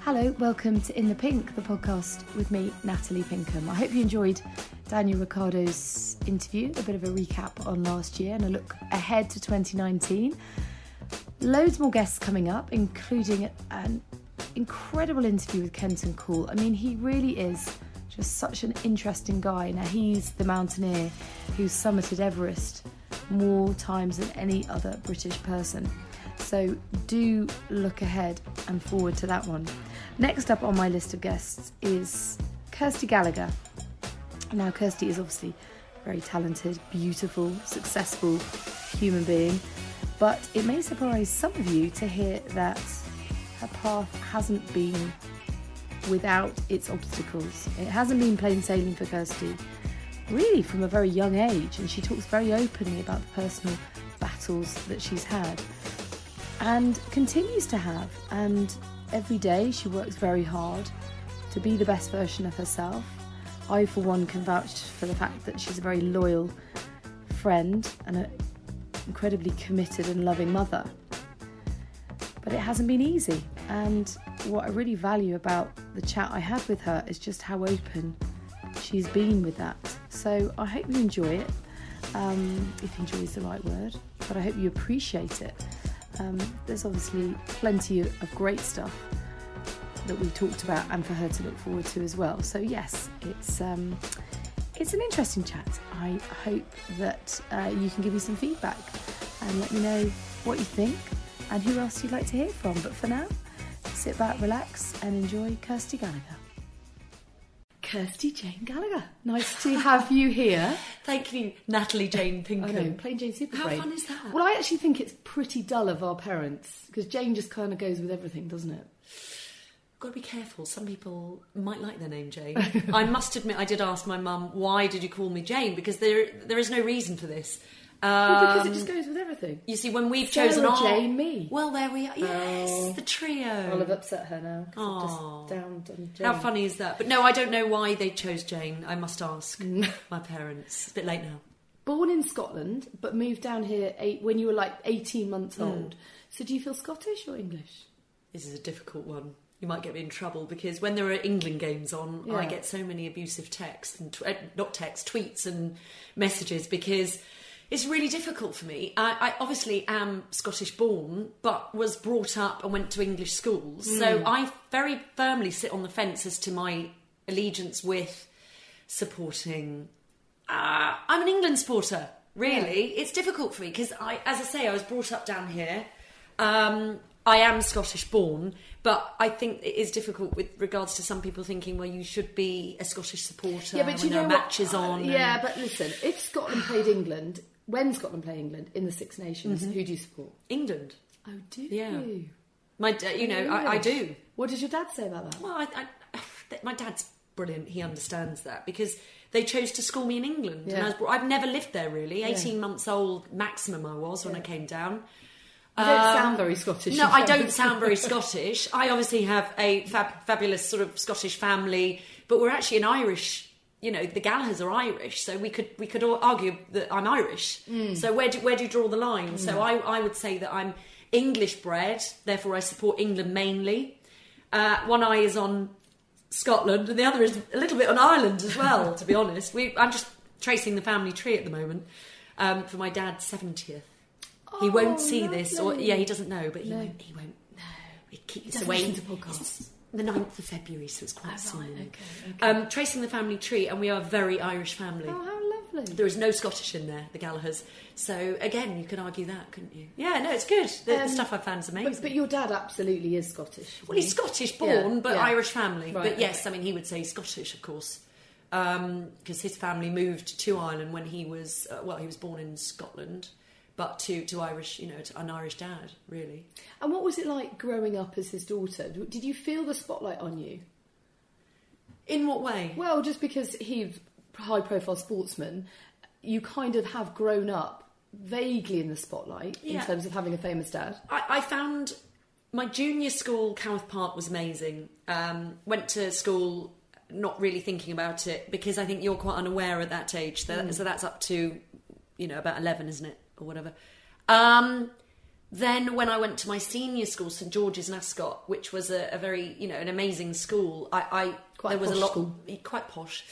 Hello, welcome to In the Pink, the podcast with me, Natalie Pinkham. I hope you enjoyed Daniel Ricciardo's interview, a bit of a recap on last year and a look ahead to 2019. Loads more guests coming up, including an incredible interview with Kenton Cool. I mean, he really is just such an interesting guy. Now, he's the mountaineer who's summited Everest more times than any other British person. So do look ahead and forward to that one. Next up on my list of guests is Kirsty Gallagher. Now, Kirsty is obviously a very talented, beautiful, successful human being, but it may surprise some of you to hear that her path hasn't been without its obstacles. It hasn't been plain sailing for Kirsty, really from a very young age, and she talks very openly about the personal battles that she's had and continues to have. And every day she works very hard to be the best version of herself. I, for one, can vouch for the fact that she's a very loyal friend and an incredibly committed and loving mother. But it hasn't been easy. And what I really value about the chat I had with her is just how open she's been with that. So I hope you enjoy it, um, if enjoy is the right word, but I hope you appreciate it. Um, there's obviously plenty of great stuff that we talked about and for her to look forward to as well. So yes, it's um, it's an interesting chat. I hope that uh, you can give me some feedback and let me know what you think and who else you'd like to hear from. But for now, sit back, relax, and enjoy Kirsty Gallagher. Kirsty Jane Gallagher. Nice to have you here. Thank you, Natalie Jane Pinkham. I know, plain Jane Super How fun is that? Well, I actually think it's pretty dull of our parents because Jane just kind of goes with everything, doesn't it? Got to be careful. Some people might like their name Jane. I must admit, I did ask my mum, "Why did you call me Jane?" Because there there is no reason for this. Well, because it Um, just goes with everything. you see, when we've Sarah chosen our Jane, me. well, there we are. Yes, Oh. the trio. I'll have upset her now. I've just downed on Jane. How funny is that? But no, I don't know why they chose Jane. I must ask Mm. my parents. It's a bit late now. Born in Scotland, but moved down here eight, when you were like 18 months Hmm. old. So do you feel Scottish or English? This is a difficult one. You might get me in trouble because when there are England games on, I get so many abusive texts and tw- uh, not texts, tweets and messages because it's really difficult for me. I, I obviously am Scottish born, but was brought up and went to English schools, so I very firmly sit on the fence as to my allegiance with supporting. Uh, I'm an England supporter. Really, it's difficult for me because I, as I say, I was brought up down here. Um, I am Scottish born, but I think it is difficult with regards to some people thinking, well, you should be a Scottish supporter yeah, but when you there know are what? matches Uh, on. Yeah, and- but listen, if Scotland played England, when Scotland play England in the Six Nations, Mm-hmm. who do you support? England. Oh, do Yeah. you? My, you know, I, I do. What does your dad say about that? Well, I, I, my dad's brilliant. He understands that because they chose to school me in England, and Yeah. I was, brought- I've never lived there really. Eighteen months old maximum I was when I came down. You don't Um, sound very Scottish. No, I don't sound very Scottish. I obviously have a fab- fabulous sort of Scottish family, but we're actually an Irish. You know, the Gallaghers are Irish, so we could we could argue that I'm Irish. Mm. So where do where do you draw the line? So I I would say that I'm English bred, therefore I support England mainly. Uh, one eye is on Scotland, and the other is a little bit on Ireland as well. to be honest, we I'm just tracing the family tree at the moment um, for my dad's seventieth. He Oh, won't see this, or yeah, he doesn't know, but he No. won't. He won't. No, he keeps doesn't away. listen to podcasts. The 9th of February, so it's quite Oh, right, okay, okay. Um, tracing the family tree, and we are a very Irish family. Oh, how lovely. There is no Scottish in there, the Gallaghers. So again, you could argue that, couldn't you? Yeah, no, it's good. The, the Um, stuff I found is amazing. But, but your dad absolutely is Scottish. Well, he's Scottish born, Yeah, but yeah. Irish family. Right, but yes, okay. I mean, he would say Scottish, of course, because his family moved to Ireland when he was uh, well, he was born in Scotland, but to to Irish, you know, to an Irish dad, really. And what was it like growing up as his daughter? Did you feel the spotlight on you? In what way? Well, just because he's a high profile sportsman, you kind of have grown up vaguely in the spotlight in terms of having a famous dad. I, I found my junior school, Coworth Park, was amazing. Um, went to school not really thinking about it because I think you're quite unaware at that age. That, So that's up to, you know, about 11, isn't it? Or whatever. Um, then when I went to my senior school, St George's in Ascot, which was a, a very you know an amazing school, I, I Quite there was a lot school. quite posh,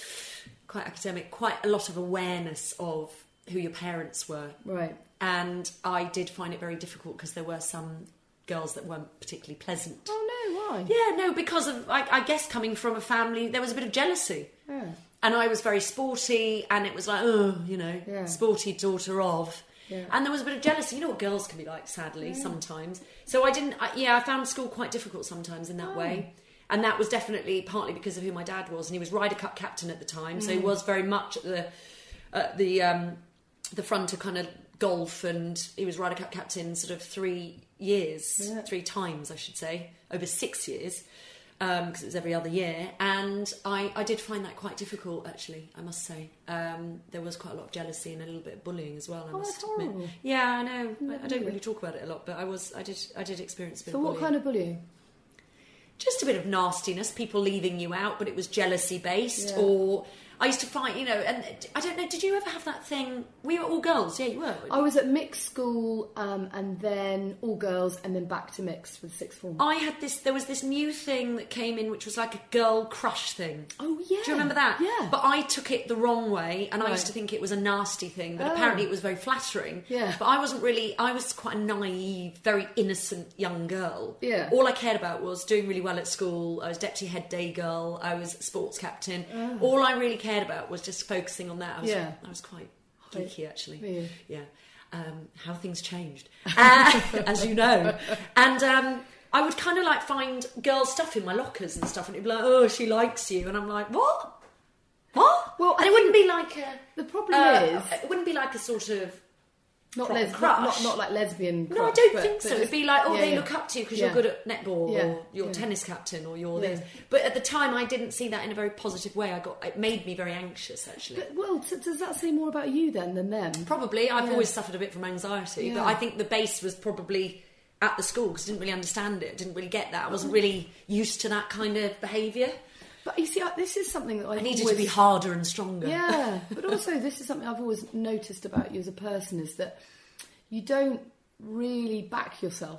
quite academic, quite a lot of awareness of who your parents were, Right. and I did find it very difficult because there were some girls that weren't particularly pleasant. Oh no, why? Yeah, no, because of I, I guess coming from a family, there was a bit of jealousy. Yeah. And I was very sporty, and it was like, oh, you know, Yeah. sporty daughter of. Yeah. And there was a bit of jealousy. You know what girls can be like, sadly, sometimes. So I didn't, I, yeah, I found school quite difficult sometimes in that Oh. way. And that was definitely partly because of who my dad was. And he was Ryder Cup captain at the time. So he Mm. was very much at the, at the, um, the front of kind of golf. And he was Ryder Cup captain sort of three years, Yeah. three times, I should say, over six years because it was every other year, and I, I did find that quite difficult. Actually, I must say, um, there was quite a lot of jealousy and a little bit of bullying as well. I Oh, must that's admit. horrible. Yeah, I know. I, I don't really talk about it a lot, but I was, I did, I did experience a bit So what bullying. kind of bullying? Just a bit of nastiness, people leaving you out, but it was jealousy based, Yeah. or I used to fight, you know, and I don't know. Did you ever have that thing? We were all girls. Yeah, you were. I was at mixed school, um, and then all girls, and then back to mixed for the sixth form. I had this. There was this new thing that came in, which was like a girl crush thing. Oh, yeah. Do you remember that? Yeah. But I took it the wrong way, and I used to think it was a nasty thing. But Oh. apparently, it was very flattering. Yeah. But I wasn't really. I was quite a naive, very innocent young girl. Yeah. All I cared about was doing really well at school. I was deputy head day girl. I was sports captain. All I really cared about was just focusing on that. I was. Yeah. I was quite geeky actually. Yeah. Um, how things changed, uh, as you know. And um, I would kind of like find girl stuff in my lockers and stuff, and it'd be like, "Oh, she likes you," and I'm like, "What? What?" Well, and I it wouldn't be like a. The problem uh, is it wouldn't be like a sort of. Not, les- crush. not not like lesbian. No, I don't but- think so. just- It'd be like, oh, yeah, they yeah. look up to you because Yeah. you're good at netball or you're tennis captain or you're this. But at the time, I didn't see that in a very positive way. I got it made me very anxious actually. But, well, t- does that say more about you then than them? Probably. I've always suffered a bit from anxiety, but I think the base was probably at the school because I didn't really understand it, didn't really get that. I wasn't really used to that kind of behaviour. But you see, this is something that I needed always... to be harder and stronger. Yeah, but also this is something I've always noticed about you as a person is that you don't really back yourself.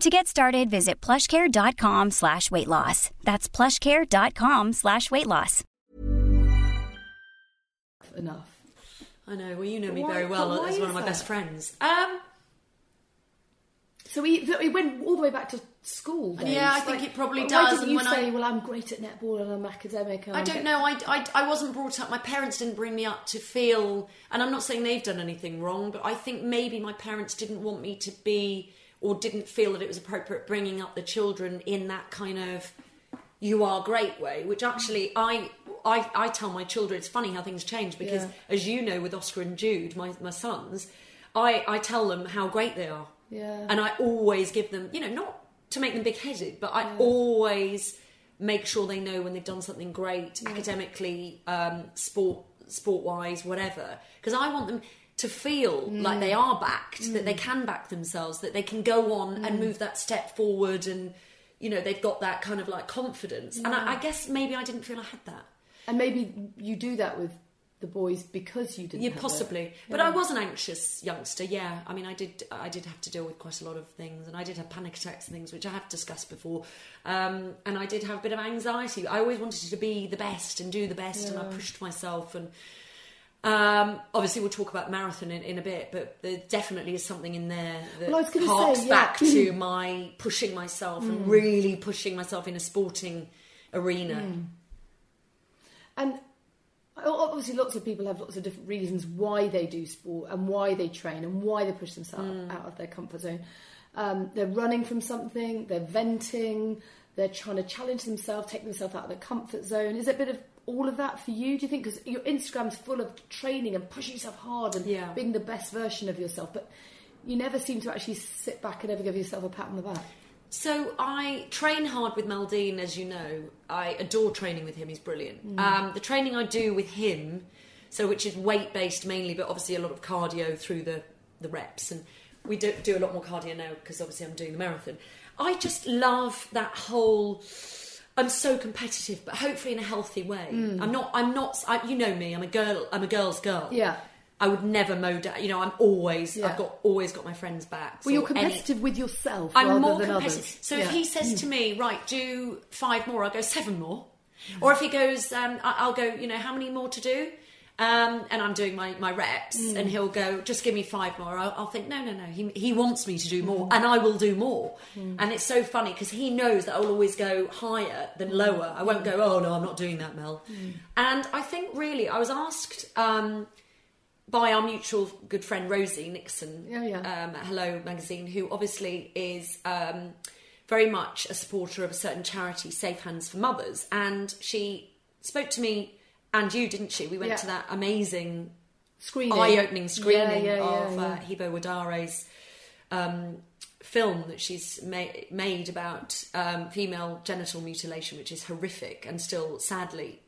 To get started, visit plushcare.com slash weight loss. That's plushcare.com slash weight loss. Enough. I know. Well, you know me why- very well as one of my that? best friends. Um, So we, so we went all the way back to school. Days. Yeah, I think it probably does. why does, didn't and you when I- say, "Well, I'm great at netball and I'm academic"? And I don't know. I, I, I wasn't brought up. My parents didn't bring me up to feel, and I'm not saying they've done anything wrong, but I think maybe my parents didn't want me to be, or didn't feel that it was appropriate bringing up the children in that kind of "you are great" way. Which actually, I, I, I tell my children. It's funny how things change because, Yeah. as you know, with Oscar and Jude, my my sons, I, I tell them how great they are. Yeah. And I always give them, you know, not to make them big headed, but I always make sure they know when they've done something great academically, um, sport sport wise, whatever. Because I want them to feel like they mm. are backed, that they mm. can back themselves, that they can go on and mm. move that step forward, and you know they've got that kind of like confidence. And I, I guess maybe I didn't feel I had that. And maybe you do that with the boys because you didn't. Yeah, possibly. But I was an anxious youngster. Yeah, I mean, I did. I did have to deal with quite a lot of things, and I did have panic attacks and things, which I have discussed before. Um, and I did have a bit of anxiety. I always wanted to be the best and do the best, and I pushed myself. And Um, obviously, we'll talk about marathon in, in a bit, but there definitely is something in there that Well, I was gonna harks say, yeah. back to my pushing myself and Mm. really pushing myself in a sporting arena. Mm. And obviously, lots of people have lots of different reasons why they do sport and why they train and why they push themselves Mm. out of their comfort zone. Um, they're running from something, they're venting, they're trying to challenge themselves, take themselves out of their comfort zone. Is it a bit of all of that for you, do you think? Because your Instagram's full of training and pushing yourself hard and Yeah. being the best version of yourself, but you never seem to actually sit back and ever give yourself a pat on the back. So I train hard with Maldine, as you know. I adore training with him. He's brilliant. Mm. Um, the training I do with him, so which is weight based mainly, but obviously a lot of cardio through the the reps, and we do do a lot more cardio now because obviously I'm doing the marathon. I just love that whole. I'm so competitive, but hopefully in a healthy way. Mm. I'm not. I'm not. I, you know me. I'm a girl. I'm a girl's girl. Yeah. I would never mow down. You know, I'm always. Yeah. I've got always got my friends' backs. Well, you're or any- competitive with yourself I'm more competitive. others. So Yeah. if he says to me, right, do five more, I'll go seven more. Or if he goes, um, I'll go, you know, how many more to do? Um, and I'm doing my, my reps, Mm. and he'll go, just give me five more. I'll, I'll think, no, no, no. He, he wants me to do Mm. more, and I will do more. And it's so funny because he knows that I will always go higher than lower. I won't go, oh no, I'm not doing that, Mel. And I think really, I was asked. Um, by our mutual good friend Rosie Nixon Yeah, yeah. Um, at Hello magazine, who obviously is um, very much a supporter of a certain charity, Safe Hands for Mothers, and she spoke to me and you, didn't she? We went Yeah. to that amazing Screening. eye-opening screening Yeah, yeah, of Uh. Hibo Wardere's um, film that she's ma- made about um, female genital mutilation, which is horrific and still sadly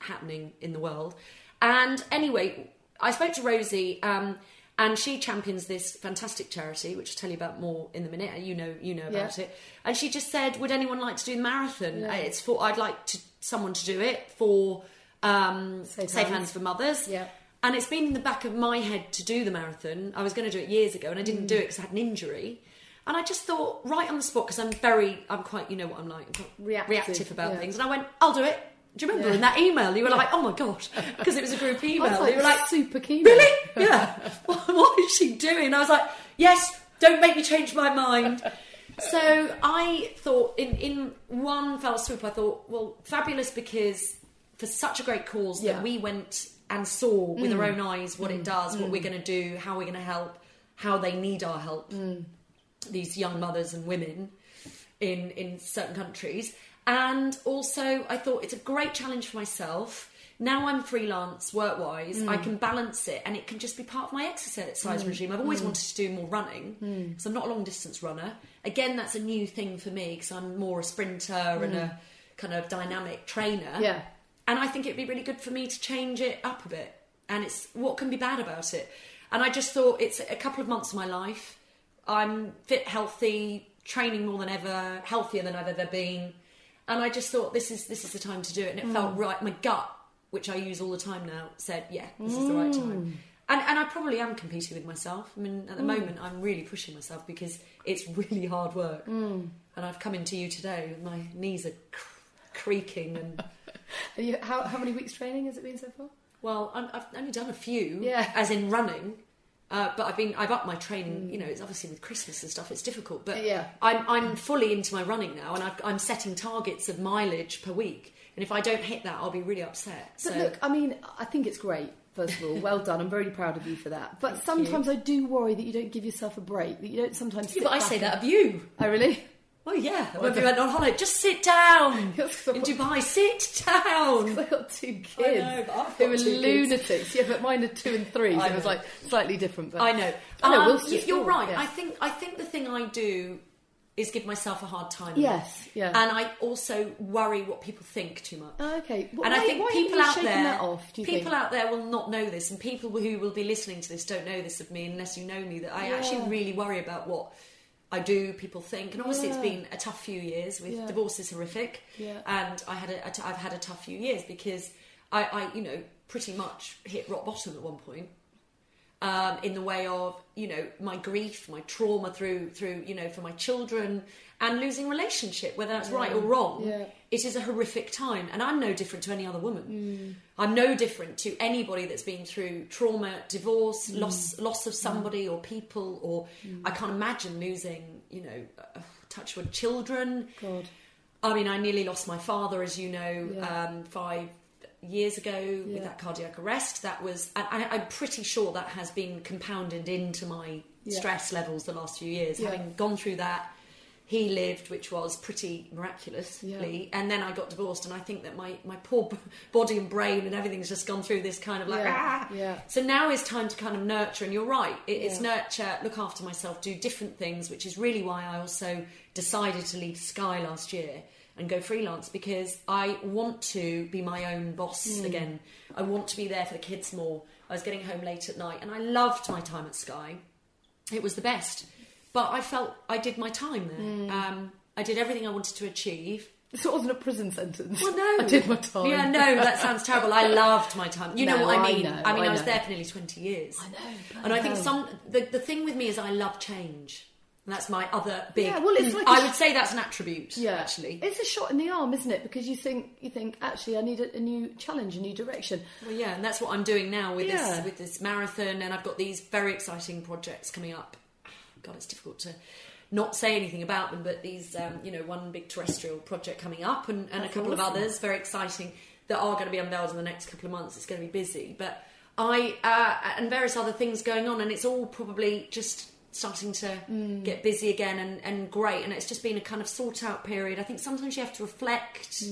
happening in the world. And anyway, I spoke to Rosie, um, and she champions this fantastic charity, which I'll tell you about more in a minute. You know, you know about Yeah. it. And she just said, "Would anyone like to do the marathon? Yeah. It's for I'd like to, someone to do it for um, Safe Safe, Hands. Hands. for Mothers." Yeah. And it's been in the back of my head to do the marathon. I was going to do it years ago, and I didn't do it because I had an injury. And I just thought, right on the spot, because I'm very, I'm quite, you know what I'm like, I'm quite Reactive, about yeah. things. And I went, I'll do it. Do you remember Yeah. in that email? You were like, oh my god, because it was a group email. Like, you were like, super keen. really? Yeah. what, what is she doing? I was like, yes. Don't make me change my mind. So I thought, in in one fell swoop, I thought, well, fabulous because for such a great cause Yeah. that we went and saw with Mm. our own eyes what it does, what we're going to do, how we're going to help, how they need our help. Mm. These young mothers and women in in certain countries, and also I thought it's a great challenge for myself. Now I'm freelance work wise, I Mm. can balance it and it can just be part of my exercise regime. I've always wanted to do more running Mm. because I'm not a long distance runner. Again, that's a new thing for me because I'm more a sprinter and a kind of dynamic trainer. Mm. Yeah. And I think it'd be really good for me to change it up a bit. And it's what can be bad about it. And I just thought it's a couple of months of my life. I'm fit, healthy, training more than ever, healthier than I've ever been. And I just thought this is this is the time to do it. And it Mm. felt right. My gut, which I use all the time now, said, yeah, this is the right Mm. time. And, and I probably am competing with myself. I mean, at the moment, I'm really pushing myself because it's really hard work. Mm. And I've come into you today. My knees are cr- creaking and you, how, how many weeks training has it been so far? Well, I'm, I've only done a few, Yeah. as in running. Uh, but I've been I've upped my training. You know, it's obviously with Christmas and stuff, it's difficult. But Yeah. I'm I'm fully into my running now, and I've, I'm setting targets of mileage per week. And if I don't hit that, I'll be really upset. But so look, I mean, I think it's great. First of all, well done. I'm very proud of you for that. But Thank sometimes I do worry that you don't give yourself a break. That you don't sometimes. Yeah, but I say that of you. Oh, really? Oh yeah, when we went on holiday, just sit down in Dubai. Sit down. I got two kids I know, but I've who got were two kids. lunatics. Yeah, but mine are two and three, so it was like slightly different. But I know. I know. Um, we'll you're right. yeah. I think I think the thing I do is give myself a hard time. Yes, yeah. And I also worry what people think too much. Oh, okay. Well, and why- I think people out there, off, people think? out there will not know this, and people who will be listening to this don't know this of me unless you know me. That I Yeah. actually really worry about what I do. People think, and obviously Yeah. it's been a tough few years. With Yeah. divorce is horrific, Yeah. and I had a, a t- I've had a tough few years because I, I, you know, pretty much hit rock bottom at one point. um, in the way of you know my grief, my trauma through through you know for my children and losing relationship, whether that's right or wrong. Yeah. It is a horrific time, and I'm no different to any other woman. Mm. I'm no different to anybody that's been through trauma, divorce, Mm. loss, loss of somebody or people, or I can't imagine losing, you know, uh, touch with children. God. I mean, I nearly lost my father, as you know, Yeah. um, five years ago with that cardiac arrest. That was, I, I'm pretty sure that has been compounded into my Yeah. stress levels the last few years. Yeah. Having gone through that, he lived, which was pretty miraculously, and then I got divorced. And I think that my my poor b- body and brain and everything's just gone through this kind of like Yeah. ah. Yeah. So now is time to kind of nurture, and you're right. It, It's nurture, look after myself, do different things, which is really why I also decided to leave Sky last year and go freelance because I want to be my own boss Hmm. again. I want to be there for the kids more. I was getting home late at night, and I loved my time at Sky. It was the best, but I felt I did my time there. Hmm. Um, I did everything I wanted to achieve. So it wasn't a prison sentence. Well, no. I did my time. Yeah, no, that sounds terrible. I loved my time. You know what I I mean? know, I mean, I, I was there for nearly 20 years. I know, And I think some the, the thing with me is I love change. And that's my other big Yeah, well, it's like I would say that's an attribute, Yeah, actually. it's a shot in the arm, isn't it? Because you think you think actually I need a, a new challenge, a new direction. Well, yeah, and that's what I'm doing now with Yeah. this with this marathon, and I've got these very exciting projects coming up. God, it's difficult to not say anything about them, but these, um, you know, one big terrestrial project coming up, and, and a couple of others very exciting that are going to be unveiled in the next couple of months. It's going to be busy, but I uh, and various other things going on, and it's all probably just starting to Mm. get busy again and, and great. And it's just been a kind of sort out period. I think sometimes you have to reflect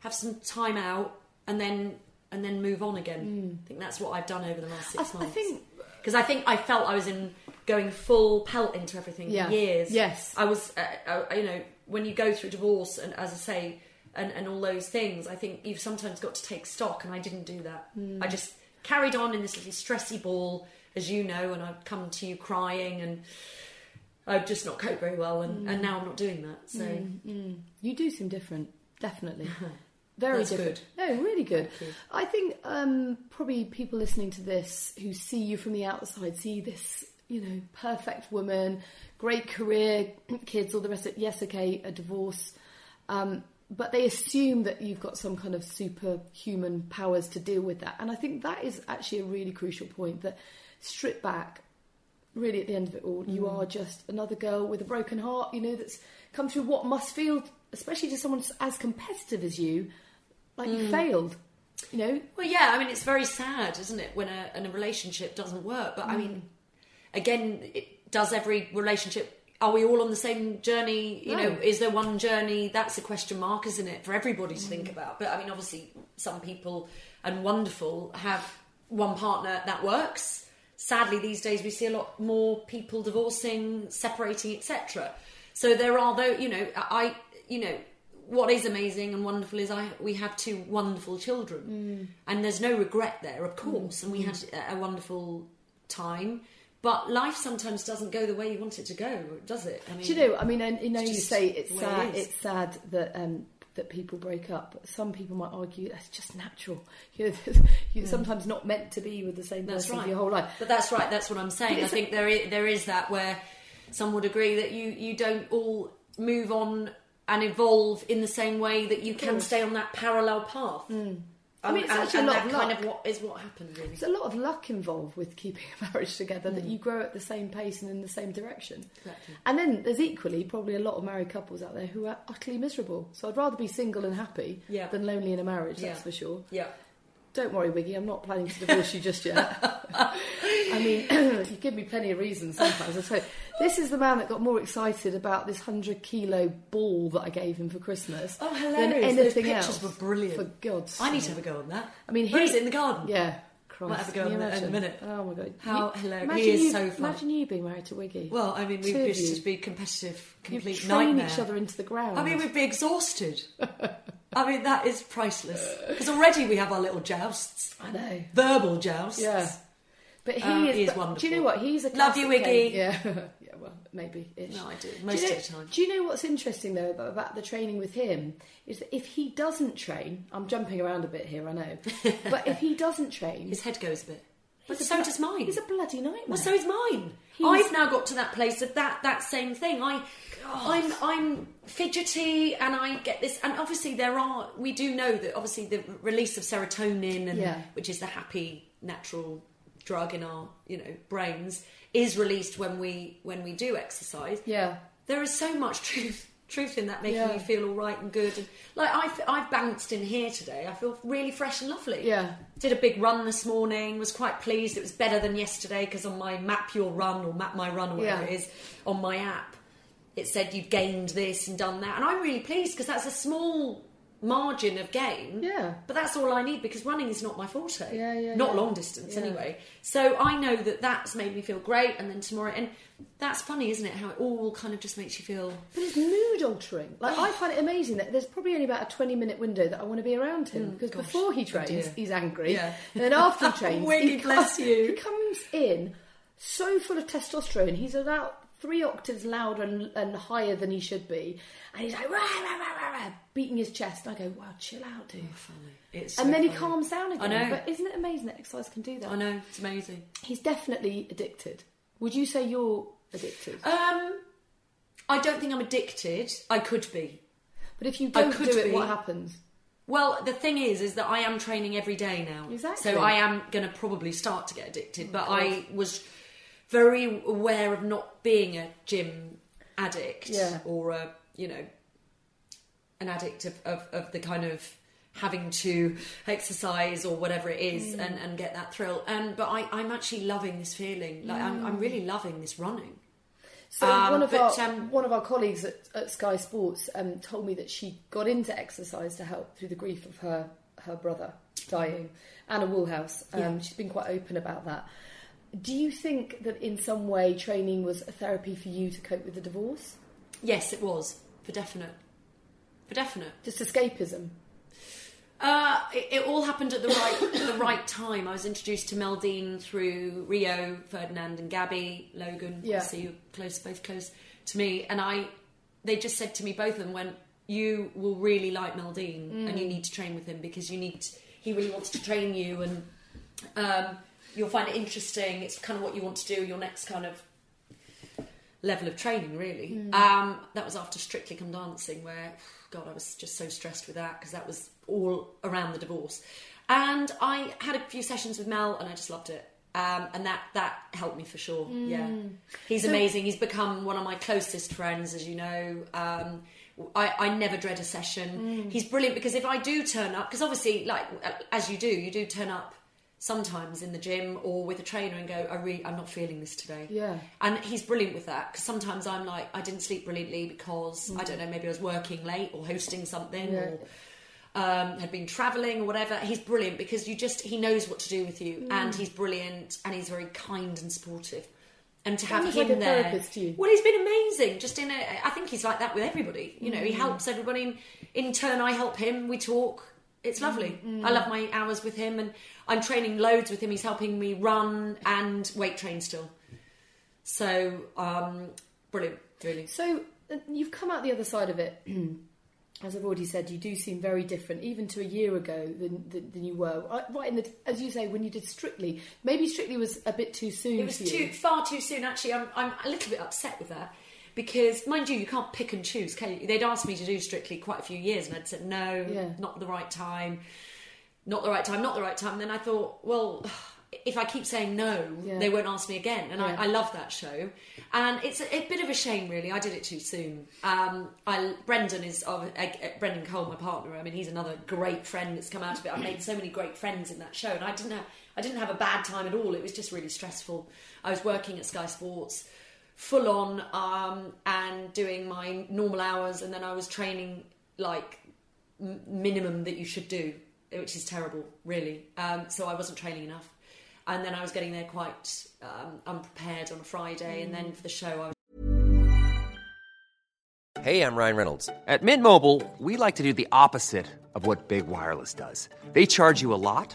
have some time out and then and then move on again. I think that's what i've done over the last six Mm. I- I months. think- because i think i felt i was in going full pelt into everything Yeah. for years Yes. i was uh, uh, you know when you go through divorce and as i say and, and all those things i think you've sometimes got to take stock and i didn't do that Hmm. i just carried on in this little stressy ball as you know and i'd come to you crying and i'd just not cope very well and, Hmm. and now i'm not doing that so You do seem different, definitely. Very That's different. No, really good. I think um, probably people listening to this who see you from the outside see this, you know, perfect woman, great career, kids, all the rest of it. Yes, okay, a divorce. Um, but they assume that you've got some kind of superhuman powers to deal with that. And I think that is actually a really crucial point that strip back, really at the end of it all, you Mm. are just another girl with a broken heart, you know, that's come through what must feel, especially to someone as competitive as you, like Mm. you failed. You know, Well, yeah, I mean, it's very sad, isn't it, when a, when a relationship doesn't work? But I mean, again, it, does every relationship? Are we all on the same journey? You No. know, is there one journey? That's a question mark, isn't it, for everybody to think about? But I mean, obviously, some people and wonderful have one partner that works. Sadly, these days we see a lot more people divorcing, separating, etc. So there are though, you know, I, you know, what is amazing and wonderful is I we have two wonderful children, mm. and there's no regret there, of course, and we mm. had a wonderful time. But life sometimes doesn't go the way you want it to go, does it? I mean, do you know? I mean, and, you know, you say it's way it sad. it's sad that um, that people break up. But some people might argue that's just natural. You know, you're mm. sometimes not meant to be with the same That's person right. your whole life. But that's right. That's what I'm saying. I think there is, there is that where some would agree that you you don't all move on and evolve in the same way that you can stay on that parallel path. I mean, it's and, actually a lot that of kind luck. of what is what happened really. There's a lot of luck involved with keeping a marriage together Mm. that you grow at the same pace and in the same direction. Exactly. And then there's equally probably a lot of married couples out there who are utterly miserable. So I'd rather be single and happy Yeah. than lonely in a marriage, Yeah. that's for sure. Yeah. Don't worry, Wiggy, I'm not planning to divorce you just yet. I mean, you give me plenty of reasons sometimes. I tell this is the man that got more excited about this 100 kilo ball that I gave him for Christmas Oh, than hilarious. Those anything pictures else. were brilliant. For God's sake, I need to have a go on that. I mean, Where he- is it in the garden? Yeah. Christ, Might have a go can you in a- in a minute. Oh my god! How You- hilarious. He is you, so fun. Imagine you being married to Wiggy. Well, I mean, we'd just, be competitive, complete train nightmare. each other into the ground. I mean, we'd be exhausted. I mean, that is priceless. Because already we have our little jousts, I know. verbal jousts. Yeah. But he Uh, is. he is but wonderful. Do you know what? He's a Love you, Wiggy. case- Yeah. yeah. Well, maybe. Ish. No, I do, Do most you know, of the time. Do you know what's interesting though about, about the training with him is that if he doesn't train, I'm jumping around a bit here, I know, but if he doesn't train, His head goes a bit. But so blo- does mine. He's a bloody nightmare. Well, so is mine. He's- I've now got to that place of that that same thing. I, Oh, I'm I'm fidgety, and I get this. And obviously, there are we do know that obviously the release of serotonin, and Yeah. which is the happy natural drug in our you know brains, is released when we when we do exercise. yeah. There is so much truth truth in that making Yeah. you feel all right and good. And like I I bounced in here today. I feel really fresh and lovely. Yeah. Did a big run this morning. Was quite pleased. It was better than yesterday because on my Map Your Run or Map My Run or whatever Yeah. it is on my app, it said you've gained this and done that, and I'm really pleased because that's a small margin of gain. Yeah. But that's all I need because running is not my forte. Yeah, yeah, Not yeah. long distance Yeah. anyway. So I know that that's made me feel great, and then tomorrow, and that's funny, isn't it? How it all kind of just makes you feel. But it's mood altering. Like I find it amazing that there's probably only about a 20 minute window that I want to be around him mm, because gosh. before he Oh, trains, he's angry, Yeah. and then after he trains, he bless comes, you. He comes in so full of testosterone. He's about three octaves louder and, and higher than he should be, and he's like rah, rah, rah, rah, rah, beating his chest. And I go, wow, chill out, dude. It's so and then he funny. calms down again. I know. But isn't it amazing that exercise can do that? I know it's amazing. He's definitely addicted. Would you say you're addicted? Um, I don't think I'm addicted. I could be. but if you I don't could do it, be. what happens? Well, the thing is, is that I am training every day now. Exactly. So I am going to probably start to get addicted. But I was very aware of not being a gym addict Yeah. or a, you know, an addict of, of, of the kind of having to exercise or whatever it is Mm. and, and get that thrill. And but I, I'm actually loving this feeling. Like I'm, I'm really loving this running. So Um, one of but, our um, one of our colleagues at, at Sky Sports um, told me that she got into exercise to help through the grief of her her brother dying. Anna Woolhouse. Um, Yeah. She's been quite open about that. Do you think that in some way training was a therapy for you to cope with the divorce? Yes, it was for definite. For definite. Just escapism. Uh, it, it all happened at the right at the right time. I was introduced to Meldine through Rio, Ferdinand, and Gabby Logan. Yeah. So you're close, both close to me, and I. They just said to me, both of them, went, "You will really like Meldine, and you need to train with him because you need. He really wants to train you, and um, you'll find it interesting. It's kind of what you want to do. Your next kind of level of training, really. Um, that was after Strictly Come Dancing, where God, I was just so stressed with that because that was all around the divorce. And I had a few sessions with Mel, and I just loved it. Um, and that that helped me for sure. Yeah, he's amazing. He's become one of my closest friends, as you know. Um, I, I never dread a session. He's brilliant because if I do turn up, because obviously, like as you do, you do turn up sometimes in the gym or with a trainer and go, I really, I'm not feeling this today. Yeah. And he's brilliant with that because sometimes I'm like, I didn't sleep brilliantly because I don't know, maybe I was working late or hosting something Yeah. or um, had been traveling or whatever. He's brilliant because you just he knows what to do with you, and he's brilliant and he's very kind and supportive. And to have him like a there, therapist to you. well, he's been amazing. Just in a, I think he's like that with everybody. You know, Mm. he helps everybody. In turn, I help him. We talk. It's lovely. Mm, I love my hours with him, and I'm training loads with him. He's helping me run and weight train still. So, um, brilliant, really. So uh, you've come out the other side of it. As I've already said, you do seem very different, even to a year ago than than, than you were. Right- Right in the, as you say, when you did Strictly, maybe Strictly was a bit too soon. It was too far too soon. Actually, I'm, I'm a little bit upset with that because, mind you, you can't pick and choose. Can you? They'd asked me to do Strictly quite a few years, and I'd said no, Yeah. not the right time, not the right time, not the right time. And then I thought, well. If I keep saying no, Yeah. they won't ask me again, and Yeah. I, I love that show. And it's a, a bit of a shame, really. I did it too soon. Um, I, Brendan is of uh, uh, Brendan Cole, my partner. I mean, he's another great friend that's come out of it. I've made so many great friends in that show, and I didn't have I didn't have a bad time at all. It was just really stressful. I was working at Sky Sports, full on, um, and doing my normal hours, and then I was training like m- minimum that you should do, which is terrible, really. Um, so I wasn't training enough. And then I was getting there quite um, unprepared on a Friday, and then for the show, I was Hey, I'm Ryan Reynolds. At Mint Mobile, we like to do the opposite of what Big Wireless does. They charge you a lot,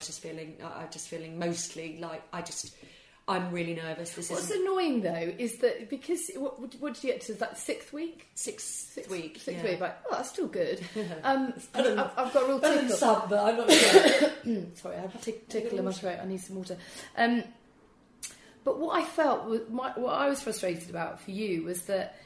Just feeling, I- I'm just feeling mostly like I just, I'm really nervous. This What's is annoying though is that because what, what did you get to that sixth week? sixth Sixth week. Sixth yeah. week, like oh that's still good. Um, I've, I've got a real tickle. some, but I'm not sure. Sorry, I have a tick- tickle in my throat. I need some water. Um, but what I felt, was, my, what I was frustrated about for you was that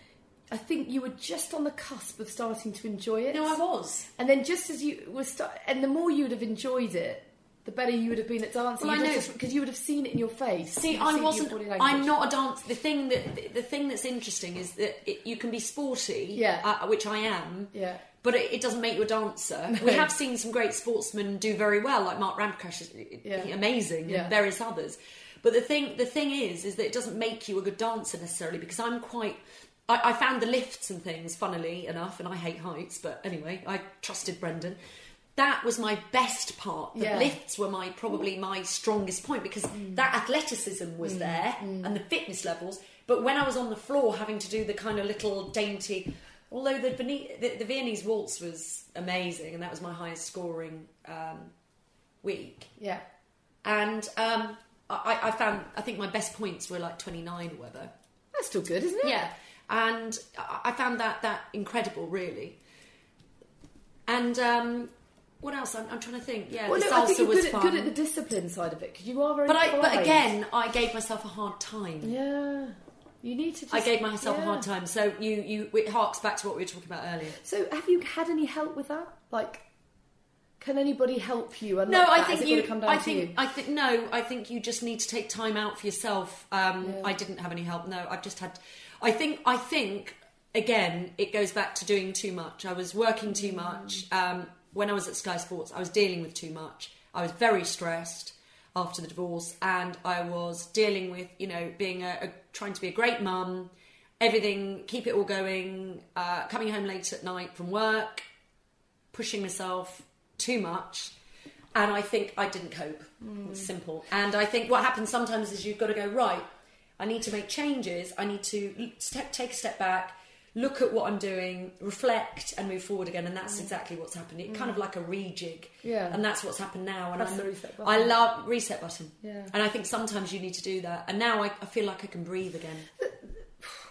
I think you were just on the cusp of starting to enjoy it. no, I was. And then just as you were start, and the more you would have enjoyed it, the better you would have been at dancing. Well, I know. because you would have seen it in your face. See, I wasn't. I'm not a dancer. The thing that the, the thing that's interesting is that it, you can be sporty, Yeah. uh, which I am. Yeah. But it, it doesn't make you a dancer. We have seen some great sportsmen do very well, like Mark Ramprakash is Yeah. amazing, Yeah. and various others. But the thing, the thing is, is that it doesn't make you a good dancer necessarily because I'm quite. I, I found the lifts and things, funnily enough, and I hate heights, but anyway, I trusted Brendan. That was my best part. The Yeah. lifts were my probably my strongest point because that athleticism was there and the fitness levels. But when I was on the floor having to do the kind of little dainty, although the Vene- the, the Viennese waltz was amazing and that was my highest scoring um, week. Yeah. And um, I, I found I think my best points were like twenty nine or whatever. That's still good, isn't it? Yeah, and I I found that that incredible, really. And um, what else? I'm, I'm trying to think. Yeah, Well, the no, I think salsa you're was good at, fun. good at the discipline side of it because you are very. but I, but again, I gave myself a hard time. yeah, you need to. Just, I gave myself a hard time. So you, you, it harks back to what we were talking about earlier. So, have you had any help with that? Like, can anybody help you? No, I think you. I think. you? I think no. I think you just need to take time out for yourself. Um, Yeah. I didn't have any help. No, I've just had. I think. I think again, it goes back to doing too much. I was working too much. Um, when I was at Sky Sports, I was dealing with too much. I was very stressed after the divorce, and I was dealing with, you know, being a, a trying to be a great mum, everything, keep it all going, uh, coming home late at night from work, pushing myself too much. And I think I didn't cope. It's simple. And I think what happens sometimes is you've got to go, right, I need to make changes. I need to step, take a step back, look at what I'm doing, reflect, and move forward again. And that's mm. exactly what's happened. It kind of mm. like a rejig. Yeah. And that's what's happened now. And I'm, the reset I love reset button. Yeah. And I think sometimes you need to do that. And now I, I feel like I can breathe again.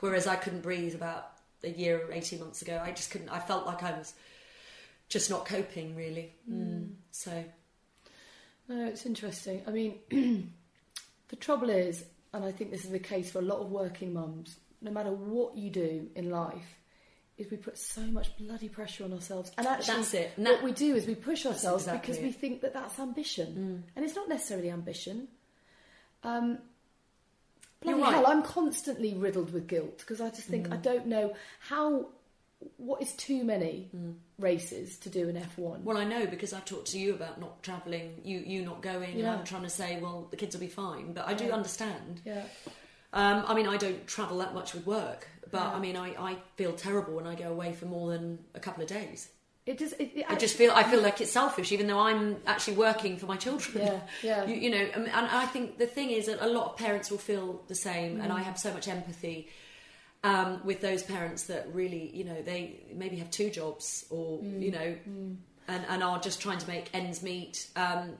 Whereas I couldn't breathe about a year or 18 months ago. I just couldn't. I felt like I was just not coping really. Mm. mm. So No, it's interesting. I mean, the trouble is, and I think this is the case for a lot of working mums, no matter what you do in life, is we put so much bloody pressure on ourselves. And actually, That's it. And what we do is we push ourselves exactly because we think that that's ambition. Mm. And it's not necessarily ambition. Um, You're bloody right. hell, I'm constantly riddled with guilt because I just think I mm. don't know how. What is too many mm. races to do an F1? well, I know because I've talked to you about not travelling, you you not going, and I'm trying to say, well, the kids will be fine. But I do understand. Yeah. Um, I mean, I don't travel that much with work, but I mean, I, I feel terrible when I go away for more than a couple of days. It just. It, it I just feel I feel like it's selfish, even though I'm actually working for my children. Yeah, yeah. You, you know, and, and I think the thing is that a lot of parents will feel the same, and I have so much empathy um, with those parents that really, you know, they maybe have two jobs or you know, and and are just trying to make ends meet. Um,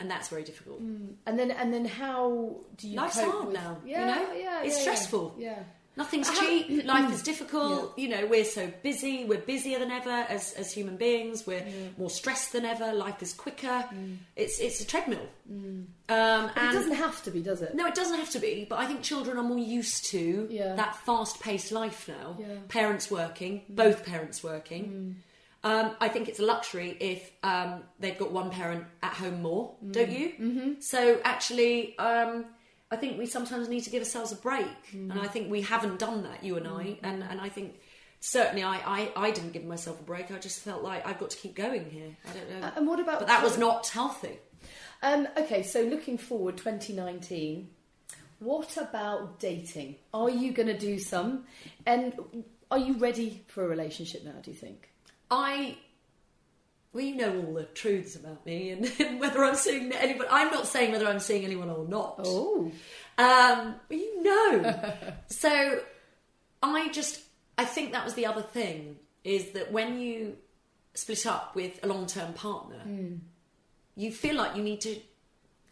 and that's very difficult. Mm. And then and then how do you Life's cope hard with- now, you Yeah, know? yeah, It's yeah, stressful. Yeah. Nothing's How- cheap. Life is difficult. You know, we're so busy. We're busier than ever as, as human beings. We're more stressed than ever. Life is quicker. Mm. It's it's a treadmill. Mm. Um, But it doesn't have to be, does it? no, it doesn't have to be. But I think children are more used to that fast-paced life now. Yeah. Parents working, both parents working. Um, I think it's a luxury if um, they've got one parent at home more, don't you? Mm-hmm. So actually, um, I think we sometimes need to give ourselves a break, and I think we haven't done that, you and I. And and I think certainly I, I I didn't give myself a break. I just felt like I've got to keep going here. I don't know. Uh, and what about But that was not healthy. Um, okay, so looking forward, 2019. What about dating? Are you going to do some? And are you ready for a relationship now? Do you think? I, well, you know all the truths about me and, whether I'm seeing anyone. I'm not saying whether I'm seeing anyone or not. Oh, Um, you know. so I just, I think that was the other thing is that when you split up with a long-term partner, Hmm. you feel like you need to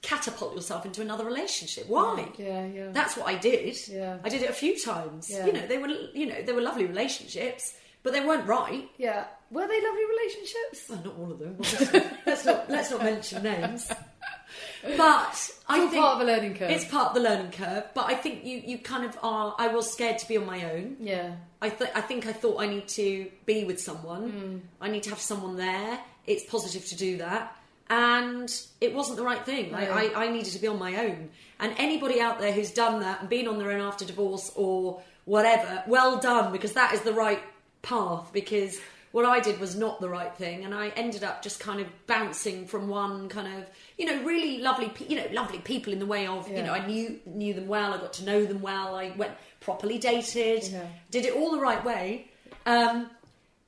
catapult yourself into another relationship. Why? yeah, yeah. That's what I did. Yeah. I did it a few times. Yeah. You know, they were, you know, they were lovely relationships, but they weren't right. yeah. Were they lovely relationships? Well, not all of them. let's not let's not mention names. But I think part of a learning curve. It's part of the learning curve. But I think you you kind of are. I was scared to be on my own. Yeah. I th- I think I thought I need to be with someone. Hmm. I need to have someone there. It's positive to do that. And it wasn't the right thing. I, I, I needed to be on my own. And anybody out there who's done that and been on their own after divorce or whatever, well done, because that is the right path. Because what I did was not the right thing. And I ended up just kind of bouncing from one kind of, you know, really lovely, pe- you know, lovely people in the way of, you know, I knew knew them well. I got to know them well. I went properly dated, Yeah. did it all the right way. Um,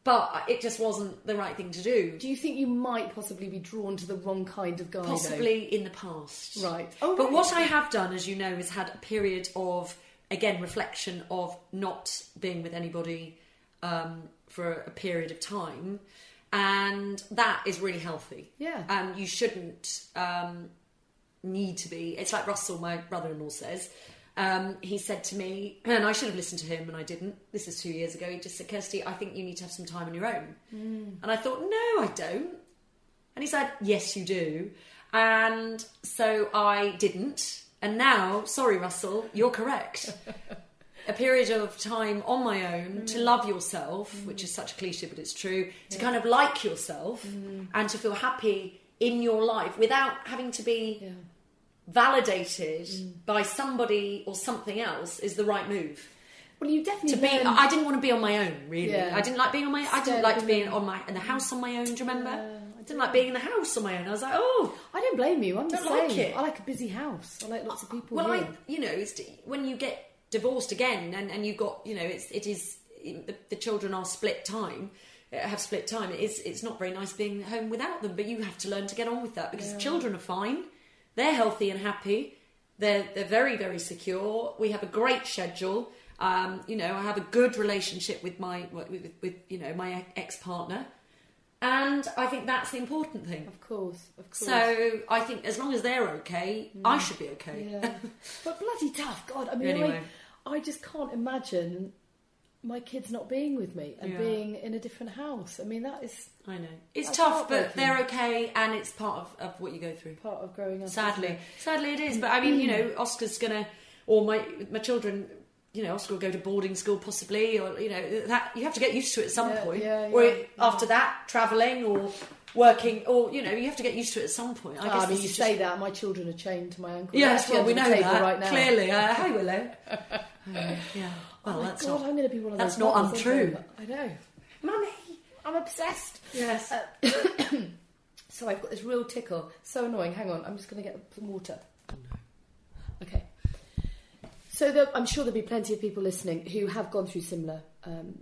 but it just wasn't the right thing to do. Do you think you might possibly be drawn to the wrong kind of guy? though? Possibly in the past. Right. Oh, but right. what I have done, as you know, is had a period of, again, reflection of not being with anybody um, for a period of time. And that is really healthy. Yeah. And you shouldn't um, need to be. It's like Russell, my brother in law, says. Um, he said to me, and I should have listened to him, and I didn't. This is two years ago. He just said, Kirsty, I think you need to have some time on your own. And I thought, no, I don't. And he said, Yes, you do. And so I didn't. And now, sorry, Russell, you're correct. a period of time on my own to mm. love yourself, mm. which is such a cliche, but it's true, to kind of like yourself mm. and to feel happy in your life without having to be validated by somebody or something else is the right move. Well, you definitely To be, learn- I didn't want to be on my own. Really, Yeah. I didn't like being on my. I didn't like to be being- on my in the house on my own. Do you remember? I didn't like being in the house on my own. I was like, oh, I don't blame you. I'm the like same. it. I like a busy house. I like lots of people. well, here. I, you know, it's, when you get divorced again, and, and you've got, you know, it's it is the, the children are split time, uh, have split time. It is it's not very nice being home without them, but you have to learn to get on with that because children are fine, they're healthy and happy, they're they're very very secure. We have a great schedule. Um, you know, I have a good relationship with my with, with, you know my ex partner, and I think that's the important thing. Of course, of course. So I think as long as they're okay, I should be okay. yeah, but bloody tough. God, I mean, Anyway. I, I just can't imagine my kids not being with me and Yeah. being in a different house. I mean, that is I know it's tough, but they're okay, and it's part of, of what you go through. part of growing up. Sadly, sadly it is. But I mean, you know, Oscar's gonna, or my my children. You know, Oscar will go to boarding school possibly, or you know that you have to get used to it at some Yeah, point. yeah, or yeah, after that, travelling or working, or you know, you have to get used to it at some point. I guess I mean, you say just- that. My children are chained to my ankle. Yes, well, we know under the table that right now. clearly. Uh, hi, Willow. Uh, yeah. Well, Oh that's God, not. I'm going to be one of that's those. not mothers, aren't untrue. I know. Mummy, I'm obsessed. Yes. So I've got this real tickle. So annoying. Hang on, I'm just going to get some water. Okay. So there, I'm sure there'll be plenty of people listening who have gone through similar um,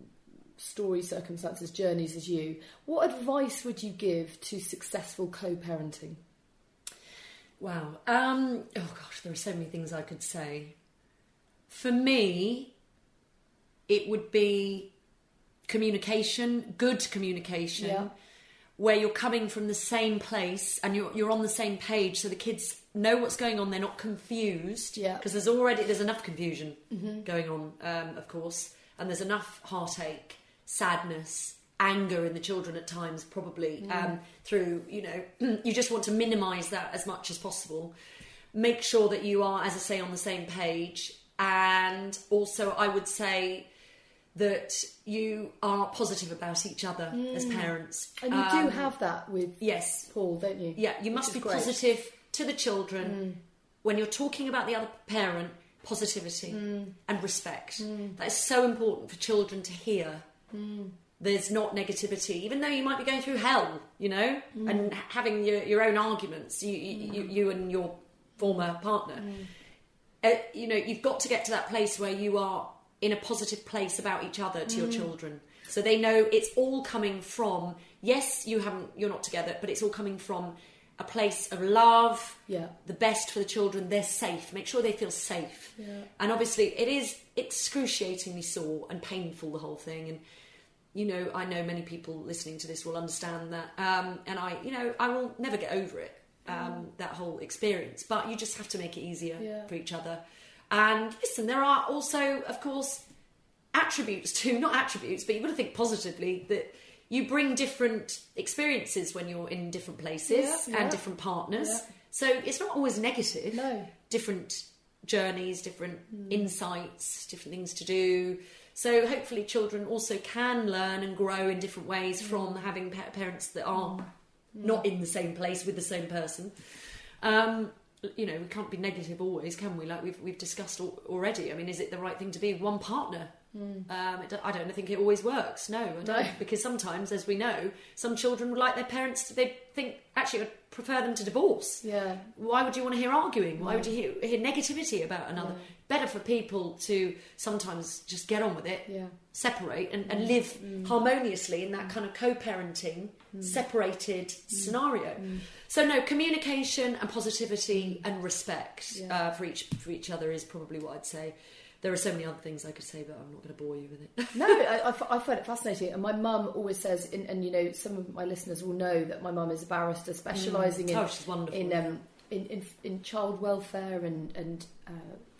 stories, circumstances, journeys as you. What advice would you give to successful co-parenting? Wow. Um, oh gosh, there are so many things I could say. For me, it would be communication, good communication. Yeah. where you're coming from the same place and you're you're on the same page, so the kids know what's going on. They're not confused. Yeah. Because there's already there's enough confusion going on, um, of course, and there's enough heartache, sadness, anger in the children at times, probably um, through you know you just want to minimise that as much as possible. Make sure that you are, as I say, on the same page, and also I would say that you are positive about each other as parents. And you Um, do have that with yes, Paul, don't you? yeah, you Which must be great. Mm. positive to the children when you're talking about the other parent. Positivity Mm. and respect. That is so important for children to hear. Mm. There's not negativity, even though you might be going through hell, you know, Mm. and having your, your own arguments, you, you, you, you and your former partner. Uh, you know, you've got to get to that place where you are in a positive place about each other to Mm. your children, so they know it's all coming from. Yes, you haven't, you're not together, but it's all coming from a place of love. Yeah. the best for the children. They're safe. Make sure they feel safe. Yeah. And obviously, it is excruciatingly sore and painful the whole thing. And you know, I know many people listening to this will understand that. Um, and I, you know, I will never get over it. Um, that whole experience, but you just have to make it easier Yeah. for each other. And listen, there are also, of course, attributes too, not attributes, but you've got to think positively that you bring different experiences when you're in different places Yeah, yeah. and different partners. Yeah. So it's not always negative. No. Hmm. Different journeys, different insights, different things to do. So hopefully, children also can learn and grow in different ways Hmm. from having pa- parents that are not in the same place with the same person. Um, you know, we can't be negative always, can we? Like we've we've discussed al- already. I mean, is it the right thing to be one partner? Um, it, I don't think it always works. No, I don't. No. Because sometimes, as we know, some children would like their parents. They think actually would prefer them to divorce. Yeah. Why would you want to hear arguing? Why would you hear, hear negativity about another? Yeah. Better for people to sometimes just get on with it, Yeah. Mm. separate, and, and live harmoniously in that kind of co-parenting, separated scenario. So no, communication and positivity and respect Yeah. uh, for each for each other is probably what I'd say. There are so many other things I could say, but I'm not going to bore you with it. No, I find it fascinating. And my mum always says, and, and you know, some of my listeners will know that my mum is a barrister specialising in, Oh, she's wonderful, in, um, in, in in child welfare and and uh,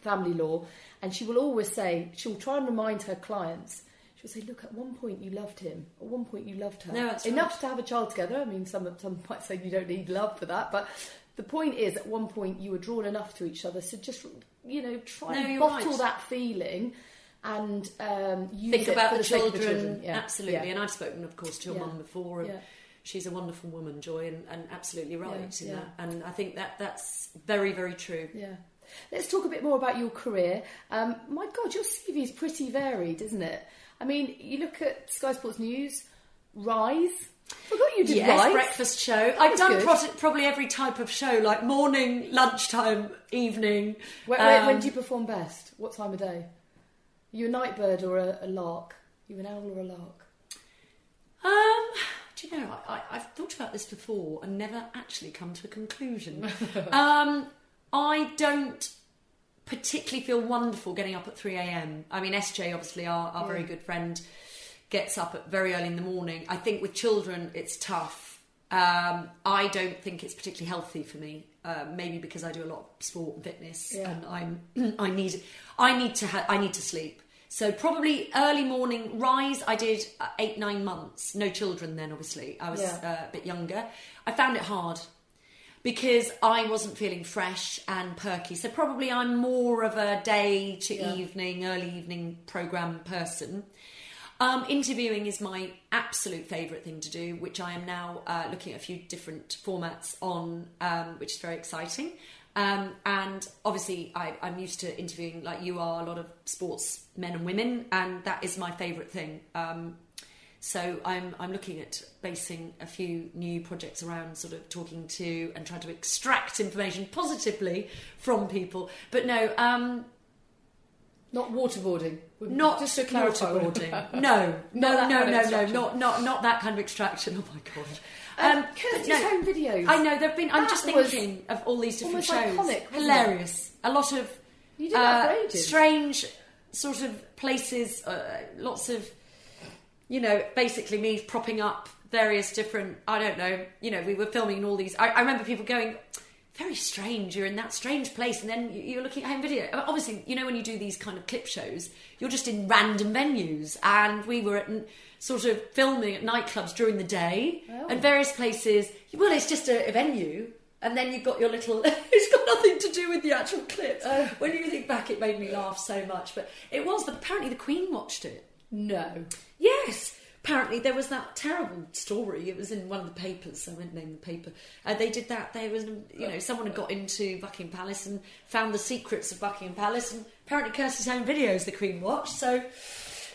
family law. And she will always say, she'll try and remind her clients. She'll say, "Look, at one point you loved him. At one point you loved her. No, Enough right. to have a child together. I mean, some some might say you don't need love for that, but." The point is, at one point you were drawn enough to each other, so just you know, try No, and bottle right. that feeling, and um, use think it about for the, sake of children, Yeah. absolutely. Yeah. And I've spoken, of course, to your Yeah. mum before. And Yeah. She's a wonderful woman, Joy, and, and absolutely right Yeah, in that. And I think that that's very, very true. Yeah. Let's talk a bit more about your career. Um, my God, your CV is pretty varied, isn't it? I mean, you look at Sky Sports News, Rise. Forgot you did Yes, Rise. breakfast show. I've done pro- probably every type of show, like morning, lunchtime, evening. When Um, do you perform best? What time of day? Are you a night bird or a, a lark? Are you an owl or a lark? Um, do you know, I, I, I've thought about this before and never actually come to a conclusion. um, I don't particularly feel wonderful getting up at 3 a.m. I mean, SJ, obviously, our, our very good friend, gets up at very early in the morning. I think with children, it's tough. Um, I don't think it's particularly healthy for me. Uh, maybe because I do a lot of sport and fitness, Yeah. and I'm I need I need to ha- I need to sleep. So probably early morning rise. I did uh, eight nine months. No children then, obviously. I was Yeah. uh, a bit younger. I found it hard because I wasn't feeling fresh and perky. So probably I'm more of a day to Yeah. evening, early evening program person. Um, interviewing is my absolute favourite thing to do, which I am now uh, looking at a few different formats on, um, which is very exciting. Um, and obviously, I, I'm used to interviewing, like you are, a lot of sports men and women, and that is my favourite thing. Um, so I'm I'm looking at basing a few new projects around sort of talking to and trying to extract information positively from people. But no, um, Not waterboarding. not just to clarify. waterboarding. No, no, no, no, no, not not not that kind of extraction. Oh my god. Um, but Kirsty's no, home videos. I know there've been. I'm just thinking of all these different shows. iconic, wasn't it? Hilarious. A lot of that uh, strange sort of places. Uh, lots of you know, basically me propping up various different. I don't know. You know, we were filming in all these. I, I remember people going. Very strange. You're in that strange place, and then you- you're looking at home video. Obviously, you know when you do these kind of clip shows, you're just in random venues, and we were at sort of filming at nightclubs during the day, oh. and various places. Well, it's just a, a venue, and then you've got your little. it's got nothing to do with the actual clips. Oh. when you think back, it made me laugh so much. But it was. But apparently, the Queen watched it. No. Yes. Apparently, there was that terrible story. It was in one of the papers. so I won't name the paper. Uh, they did that. There was, you know, someone had got into Buckingham Palace and found the secrets of Buckingham Palace, and apparently Kirsty's own videos the Queen watched. So,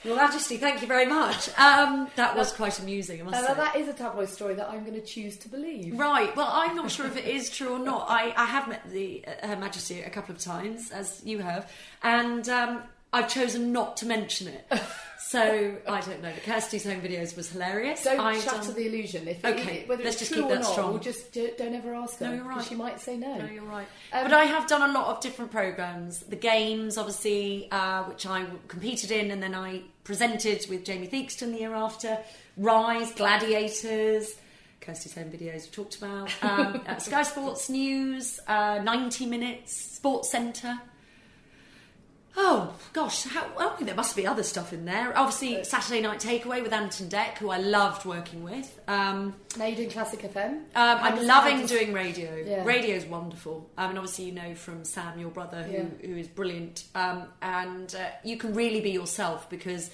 Your Majesty, thank you very much. Um, that was quite amusing. I must Uh, say. that is a tabloid story that I'm going to choose to believe. Right. Well, I'm not sure if it is true or not. I, I have met the uh, Her Majesty a couple of times, as you have, and um, I've chosen not to mention it. So I don't know. But Kirsty's home videos was hilarious. Don't I shatter don't- the illusion. If Okay, it, whether let's it's just true keep or that not, strong. we'll just do, don't ever ask her. No, you're right. She might say no. No, you're right. Um, but I have done a lot of different programs. The games, obviously, uh, which I competed in, and then I presented with Jamie Theakston the year after. Rise, Gladiators, Kirsty's home videos we talked about. Um, uh, Sky Sports News, uh, 90 Minutes, Sports Centre. Oh gosh, how, well, there must be other stuff in there. Obviously, Saturday Night Takeaway with Ant and Dec, who I loved working with. Um, now you're doing Classic FM. um, I'm loving does- doing radio. Yeah. is wonderful. Um, and obviously, you know from Sam, your brother, who, Yeah. who is brilliant. Um, and uh, you can really be yourself because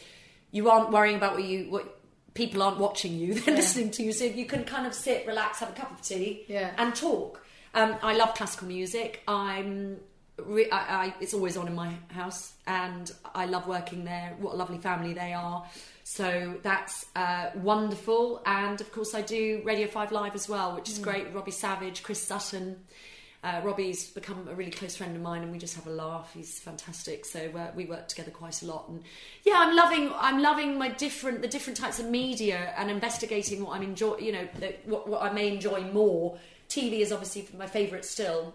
you aren't worrying about what you what people aren't watching you; they're listening to you. So you can kind of sit, relax, have a cup of tea, Yeah. and talk. Um, I love classical music. I'm. Re- I, I, it's always on in my house, and I love working there. What a lovely family they are. So that's uh, wonderful. And of course, I do Radio 5 Live as well, which is great. Robbie Savage, Chris Sutton. Uh, Robbie's become a really close friend of mine, and we just have a laugh. He's fantastic. So uh, we work together quite a lot. And yeah, I'm loving. I'm loving my different, the different types of media, and investigating what I'm enjoy. You know, the, what, what I may enjoy more. TV is obviously my favourite still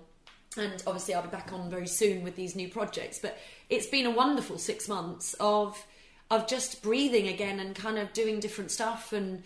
and obviously I'll be back on very soon with these new projects. But it's been a wonderful six months of of just breathing again and kind of doing different stuff. And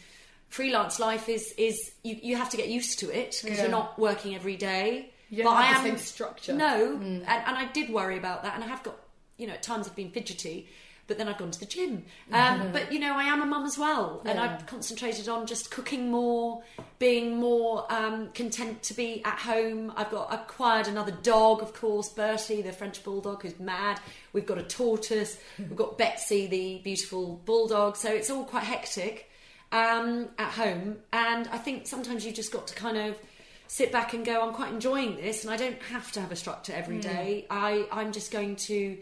freelance life is is you, you have to get used to it because Yeah. you're not working every day. You but I the am same structure. No, mm. and, and I did worry about that, and I have got you know at times I've been fidgety. But then I've gone to the gym. Um, but you know, I am a mum as well, and Yeah. I've concentrated on just cooking more, being more um, content to be at home. I've got acquired another dog, of course, Bertie, the French bulldog, who's mad. We've got a tortoise. We've got Betsy, the beautiful bulldog. So it's all quite hectic um, at home, and I think sometimes you just got to kind of sit back and go, I'm quite enjoying this, and I don't have to have a structure every day. I I'm just going to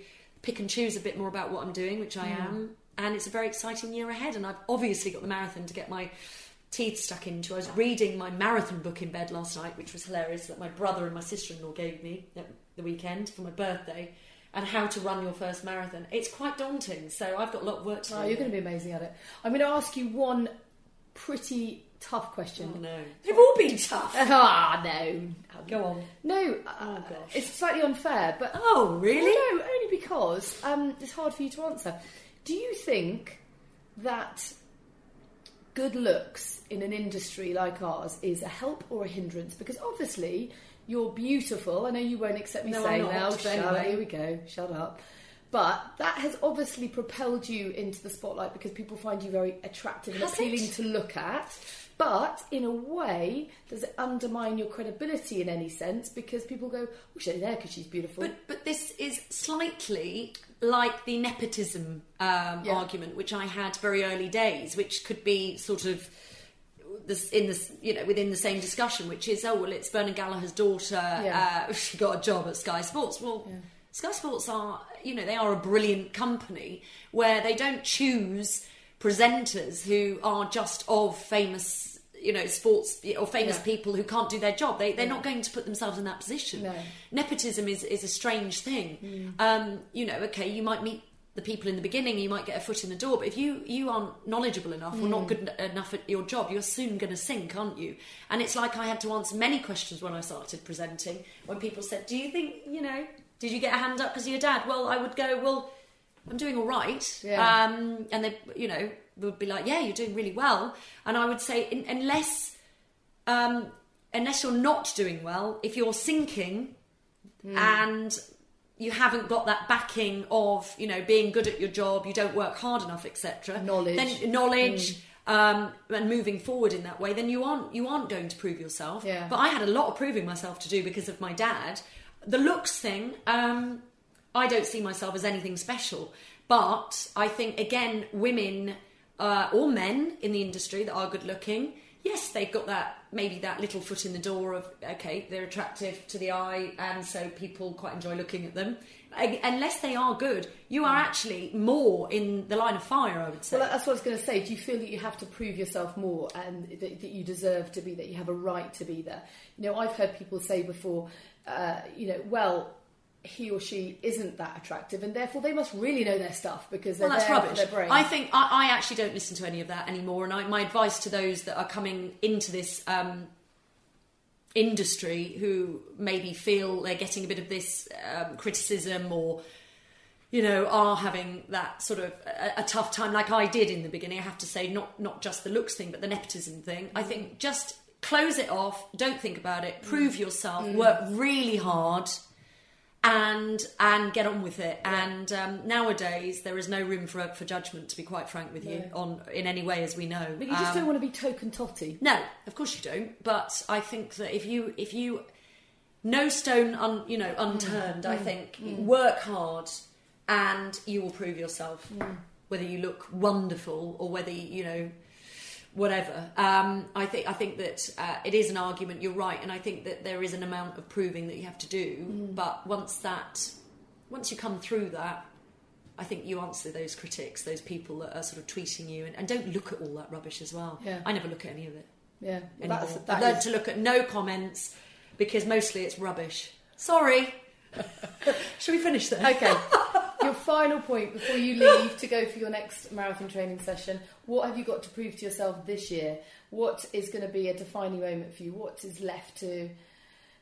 pick and choose a bit more about what I'm doing, which I am, and it's a very exciting year ahead. And I've obviously got the marathon to get my teeth stuck into. I was reading my marathon book in bed last night, which was hilarious, that my brother and my sister-in-law gave me at the weekend for my birthday. And how to run your first marathon. It's quite daunting, so I've got a lot of work to oh, do. Oh, you're going to be amazing at it. I'm going to ask you one pretty tough question. Oh, no. They've all been tough. Ah, no. Go on. No, uh, it's slightly unfair, but Oh, really? No, only because um, it's hard for you to answer. Do you think that good looks in an industry like ours is a help or a hindrance? Because obviously you're beautiful. I know you won't accept me No, saying now. but anyway. Here we go. Shut up. But that has obviously propelled you into the spotlight because people find you very attractive and Has appealing it? to look at. But in a way, does it undermine your credibility in any sense? Because people go, "Oh, she's there because she's beautiful." But but this is slightly like the nepotism um, Yeah. argument, which I had very early days, which could be sort of this in this you know within the same discussion, which is oh well, it's Bernard Gallacher's daughter. Yeah. Uh, she got a job at Sky Sports. Well. Sky Sports are, you know, they are a brilliant company where they don't choose presenters who are just of famous, you know, sports or famous Yeah. people who can't do their job. They, they're not going to put themselves in that position No. nepotism is, is a strange thing. Mm. Um, you know, okay, you might meet the people in the beginning, you might get a foot in the door, but if you you aren't knowledgeable enough or Mm. not good enough at your job, you're soon going to sink, aren't you? And it's like I had to answer many questions when I started presenting. When people said, "Do you think you know? Did you get a hand up because of your dad?" Well, I would go, "Well." I'm doing all right, Yeah. um, and they, you know, would be like, "Yeah, you're doing really well," and I would say, in, unless um, unless you're not doing well, if you're sinking and you haven't got that backing of you know being good at your job, you don't work hard enough, etc. Knowledge. then knowledge. Um, and moving forward in that way, then you aren't you aren't going to prove yourself. Yeah. But I had a lot of proving myself to do because of my dad. The looks thing, um, I don't see myself as anything special. But I think again, women uh, or men in the industry that are good looking, yes, they've got that maybe that little foot in the door of okay, they're attractive to the eye, and so people quite enjoy looking at them. Unless they are good, you are actually more in the line of fire. I would say. Well, that's what I was going to say. Do you feel that you have to prove yourself more and that, that you deserve to be that You have a right to be there. You know, I've heard people say before, uh, you know, well, he or she isn't that attractive, and therefore they must really know their stuff because they're well, that's rubbish. their brain. I think I, I actually don't listen to any of that anymore. And I, my advice to those that are coming into this um, industry who maybe feel they're getting a bit of this um, criticism or you know are having that sort of a, a tough time like I did in the beginning I have to say not not just the looks thing but the nepotism thing I think just close it off don't think about it prove yourself work really hard and and get on with it. And um, nowadays, there is no room for for judgment. To be quite frank with you, on in any way, as we know. but you just Um, don't want to be token totty. no, of course you don't. But I think that if you if you no stone un, you know unturned, Mm. I think work hard and you will prove yourself. Mm. Whether you look wonderful or whether you know whatever. Um, I think I think that uh, it is an argument. You're right, and I think that there is an amount of proving that you have to do. Mm. But once that once you come through that. I think you answer those critics, those people that are sort of tweeting you, and, and don't look at all that rubbish as well. Yeah. I never look at any of it Yeah, anymore. that's, I've learned is- to look at no comments because mostly it's rubbish. Sorry. Should we finish there? Okay. your final point before you leave to go for your next marathon training session. What have you got to prove to yourself this year? What is going to be a defining moment for you? What is left to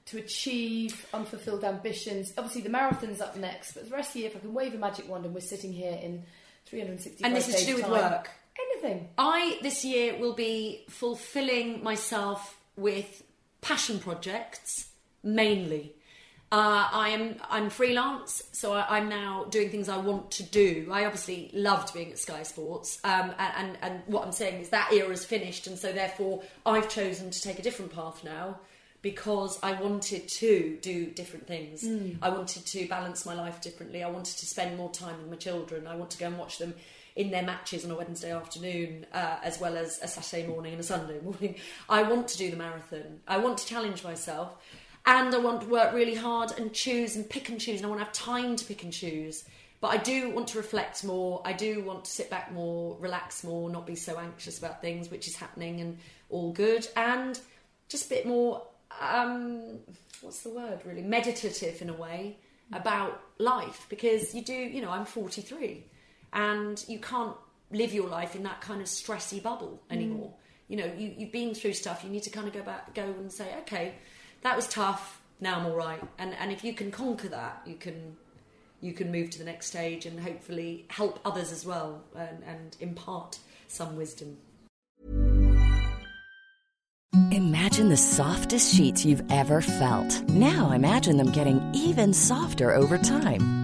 to achieve unfulfilled ambitions? Obviously, the marathon's up next, but the rest of the year, if I can wave a magic wand and we're sitting here in 365 And this is to do with time, work. Anything. I this year will be fulfilling myself with passion projects mainly. Uh, I am I'm freelance, so I, I'm now doing things I want to do. I obviously loved being at Sky Sports, um, and, and and what I'm saying is that era is finished, and so therefore I've chosen to take a different path now because I wanted to do different things. I wanted to balance my life differently. I wanted to spend more time with my children. I want to go and watch them in their matches on a Wednesday afternoon, uh, as well as a Saturday morning and a Sunday morning. I want to do the marathon. I want to challenge myself. And I want to work really hard and choose and pick and choose. And I want to have time to pick and choose. But I do want to reflect more. I do want to sit back more, relax more, not be so anxious about things, which is happening and all good. And just a bit more, um, what's the word really? Meditative in a way about life. Because you do, you know, I'm 43 and you can't live your life in that kind of stressy bubble anymore. You know, you, you've been through stuff. You need to kind of go back, go and say, okay, that was tough. Now I'm all right. And and if you can conquer that, you can you can move to the next stage and hopefully help others as well and, and impart some wisdom. Imagine the softest sheets you've ever felt. Now imagine them getting even softer over time.